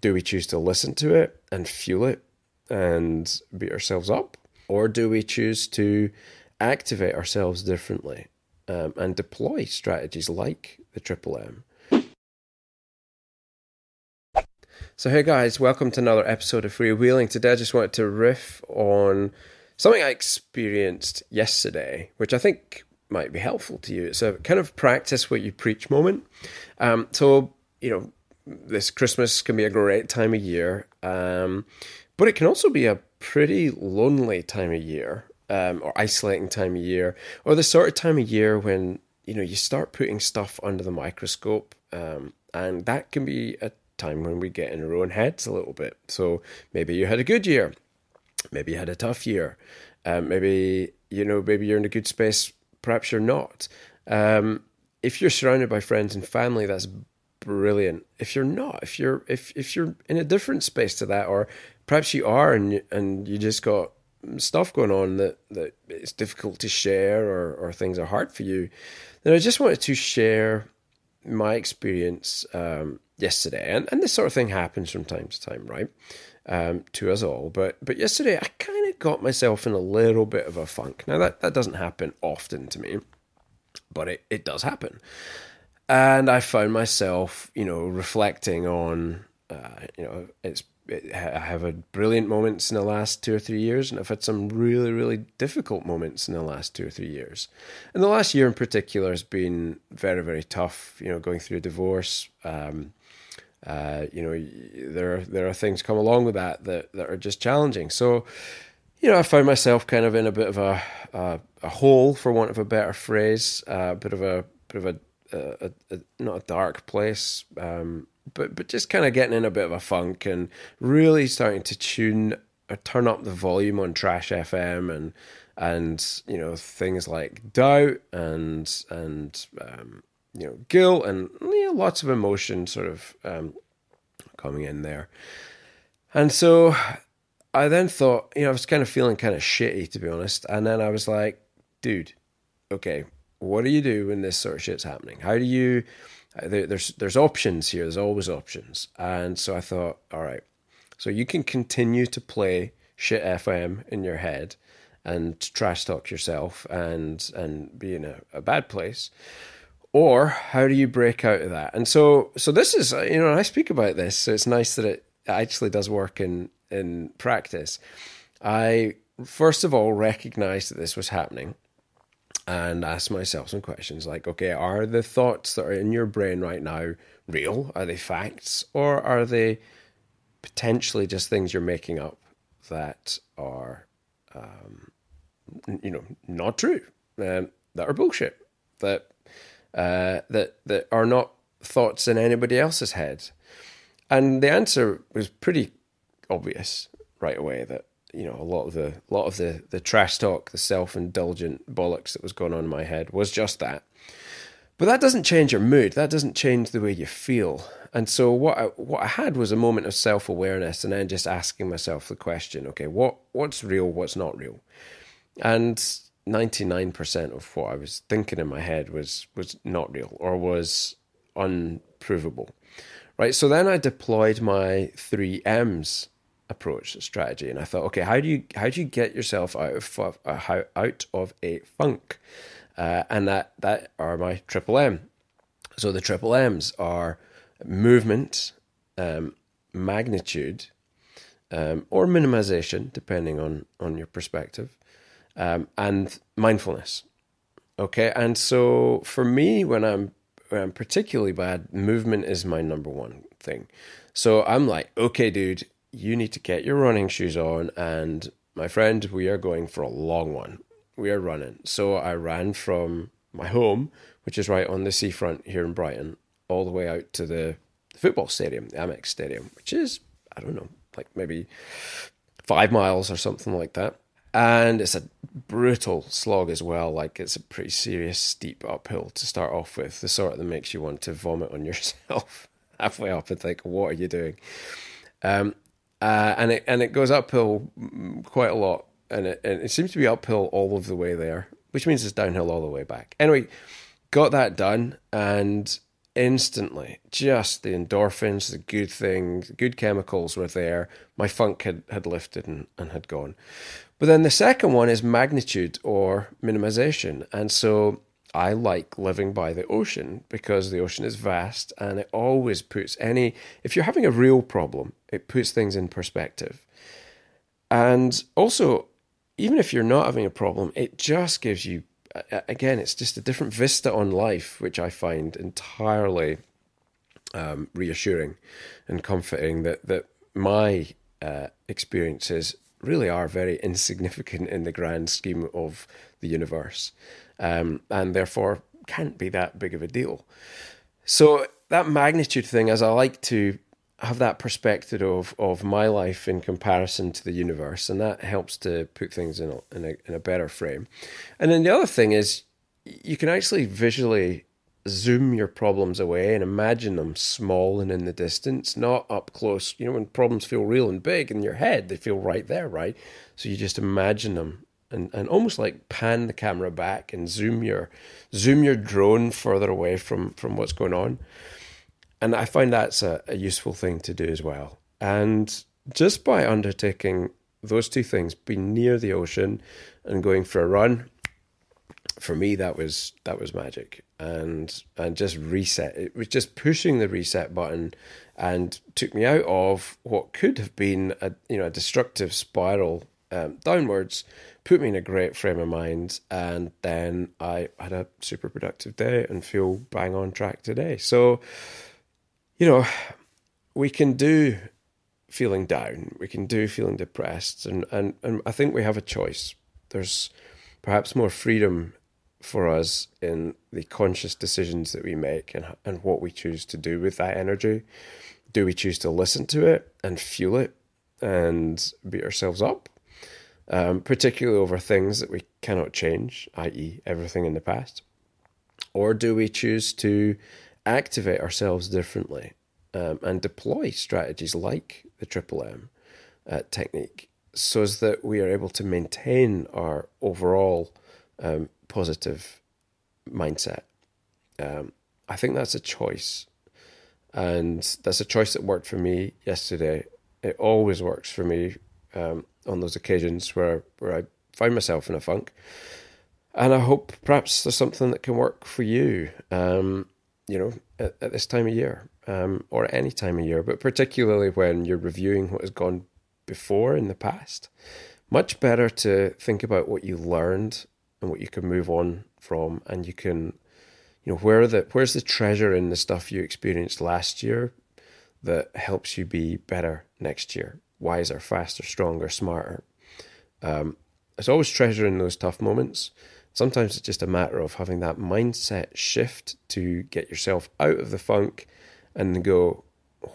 do we choose to listen to it and fuel it and beat ourselves up? Or do we choose to activate ourselves differently um, and deploy strategies like the Triple M? So, hey guys, welcome to another episode of Freewheelin'. Today, I just wanted to riff on something I experienced yesterday, which I think might be helpful to you. It's a kind of practice what you preach moment. Um, so, you know, this Christmas can be a great time of year, um, but it can also be a pretty lonely time of year um, or isolating time of year, or the sort of time of year when you know you start putting stuff under the microscope, um, and that can be a time when we get in our own heads a little bit. So maybe you had a good year, maybe you had a tough year, um, maybe you know maybe you're in a good space, perhaps you're not. Um, if you're surrounded by friends and family, that's brilliant. If you're not, if you're if if you're in a different space to that, or perhaps you are and and you just got stuff going on that that it's difficult to share or or things are hard for you, then I just wanted to share my experience um, yesterday, and, and this sort of thing happens from time to time, right? Um, to us all. But but yesterday, I kind of got myself in a little bit of a funk. Now that that doesn't happen often to me, but it it does happen. And I found myself, you know, reflecting on, uh, you know, it's it, I have had brilliant moments in the last two or three years, and I've had some really, really difficult moments in the last two or three years. And the last year in particular has been very, very tough. You know, going through a divorce. Um, uh, you know, there are, there are things come along with that that that are just challenging. So, you know, I found myself kind of in a bit of a a, a hole, for want of a better phrase, a bit of a bit of a, a, a not a dark place. Um, but but just kind of getting in a bit of a funk and really starting to tune or turn up the volume on Trash FM and and you know things like doubt and and um, you know guilt and lots of emotion sort of um, coming in there. And so I then thought, you know, I was kind of feeling kind of shitty to be honest. And then I was like, dude, okay, what do you do when this sort of shit's happening? How do you uh, there's there's options here. There's always options, and so I thought, all right, so you can continue to play shit FM in your head and trash talk yourself and and be in a, a bad place, or how do you break out of that? And so so this is uh, you know I speak about this, so it's nice that it actually does work in in practice. I first of all recognized that this was happening and ask myself some questions like, okay, are the thoughts that are in your brain right now real? Are they facts? Or are they potentially just things you're making up that are, um, you know, not true, um, that are bullshit, that, uh, that, that are not thoughts in anybody else's head? And the answer was pretty obvious right away that you know a lot of the lot of the the trash talk, the self indulgent bollocks that was going on in my head was just that. But that doesn't change your mood. That doesn't change the way you feel. And so what I, what I had was a moment of self awareness, and then just asking myself the question: Okay, what what's real? What's not real? And ninety nine percent of what I was thinking in my head was was not real or was unprovable. Right. So then I deployed my three M's approach strategy. And i thought okay how do you how do you get yourself out of how out of a funk? Uh, and that that are my triple m. So the triple m's are movement um, magnitude um, or minimization depending on on your perspective um, and mindfulness. Okay and so for me when i'm when i'm particularly bad movement is my number one thing. So i'm like okay dude you need to get your running shoes on. And my friend, we are going for a long one. We are running. So I ran from my home, which is right on the seafront here in Brighton, all the way out to the football stadium, the Amex Stadium, which is, I don't know, like maybe five miles or something like that. And it's a brutal slog as well. Like it's a pretty serious, steep uphill to start off with, the sort that makes you want to vomit on yourself halfway up and think, what are you doing? Um, uh, and it and it goes uphill quite a lot, and it and it seems to be uphill all of the way there, which means it's downhill all the way back. Anyway, got that done, and instantly, just the endorphins, the good things, good chemicals were there. My funk had, had lifted and, and had gone. But then the second one is magnitude or minimization. And so I like living by the ocean because the ocean is vast and it always puts any, if you're having a real problem, it puts things in perspective. And also, even if you're not having a problem, it just gives you, again, it's just a different vista on life, which I find entirely um, reassuring and comforting that, that my uh, experiences really are very insignificant in the grand scheme of the universe um, and therefore can't be that big of a deal. So, that magnitude thing, as I like to have that perspective of, of my life in comparison to the universe, and that helps to put things in a, in a, in a better frame. And then the other thing is, you can actually visually zoom your problems away and imagine them small and in the distance, not up close. You know, when problems feel real and big in your head, they feel right there, right? So you just imagine them and, and almost like pan the camera back and zoom your zoom your drone further away from from what's going on. And I find that's a, a useful thing to do as well. And just by undertaking those two things, being near the ocean and going for a run, for me that was that was magic and and just reset it was just pushing the reset button and took me out of what could have been a you know a destructive spiral um, downwards put me in a great frame of mind and then i had a super productive day and feel bang on track today so you know we can do feeling down we can do feeling depressed and and, and i think we have a choice there's perhaps more freedom for us in the conscious decisions that we make and, and what we choose to do with that energy. Do we choose to listen to it and fuel it and beat ourselves up, um, particularly over things that we cannot change, i.e., everything in the past? Or do we choose to activate ourselves differently um, and deploy strategies like the Triple M uh, technique so as that we are able to maintain our overall um, positive mindset. Um, I think that's a choice. And that's a choice that worked for me yesterday. It always works for me um, on those occasions where, where I find myself in a funk. And I hope perhaps there's something that can work for you, um, you know, at, at, this time of year um, or any time of year, but particularly when you're reviewing what has gone before in the past. Much better to think about what you learned and what you can move on from and you can you know where the where's the treasure in the stuff you experienced last year that helps you be better next year wiser faster stronger smarter um, there's always treasure in those tough moments sometimes it's just a matter of having that mindset shift to get yourself out of the funk and go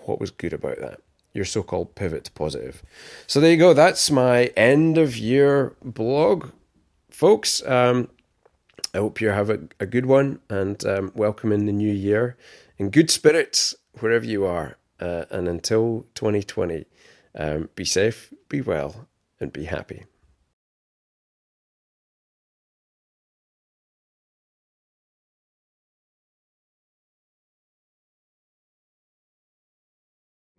what was good about that your so-called pivot to positive so there you go that's my end of year blog folks. Um, I hope you have a, a good one and um, welcome in the new year in good spirits wherever you are. Uh, and until 2020, um, be safe, be well, and be happy.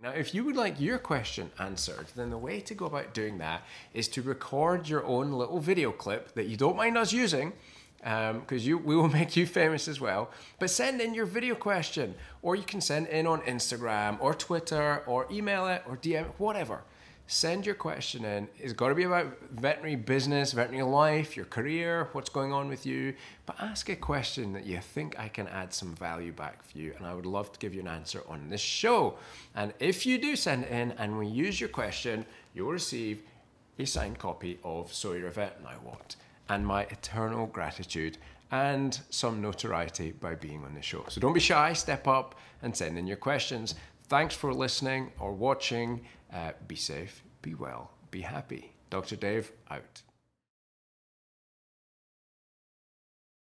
Now, if you would like your question answered, then the way to go about doing that is to record your own little video clip that you don't mind us using, because um, we will make you famous as well. But send in your video question, or you can send in on Instagram or Twitter or email it or DM it, whatever send your question in. It's got to be about veterinary business, veterinary life, your career, what's going on with you. But ask a question that you think I can add some value back for you, and I would love to give you an answer on this show. And if you do send it in and we use your question, you'll receive a signed copy of So You're a Vet Now What, and my eternal gratitude and some notoriety by being on the show. So don't be shy, step up and send in your questions. Thanks for listening or watching. Uh, be safe, be well, be happy. Dr. Dave out.